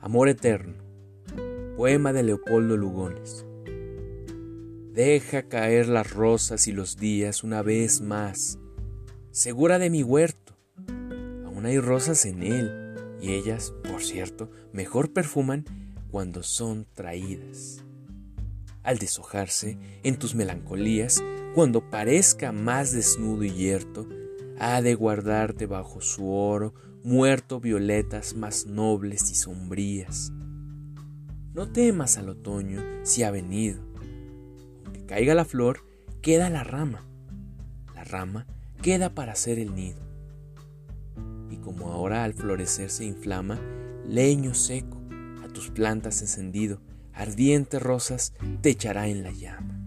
Amor eterno. Poema de Leopoldo Lugones. Deja caer las rosas y los días una vez más, segura de mi huerto. Aún hay rosas en él, y ellas, por cierto, mejor perfuman cuando son traídas. Al deshojarse en tus melancolías, cuando parezca más desnudo y yerto, ha de guardarte bajo su oro muerto violetas más nobles y sombrías. No temas al otoño si ha venido. Aunque caiga la flor, queda la rama. La rama queda para hacer el nido. Y como ahora al florecer se inflama, leño seco, a tus plantas encendido, ardientes rosas te echará en la llama.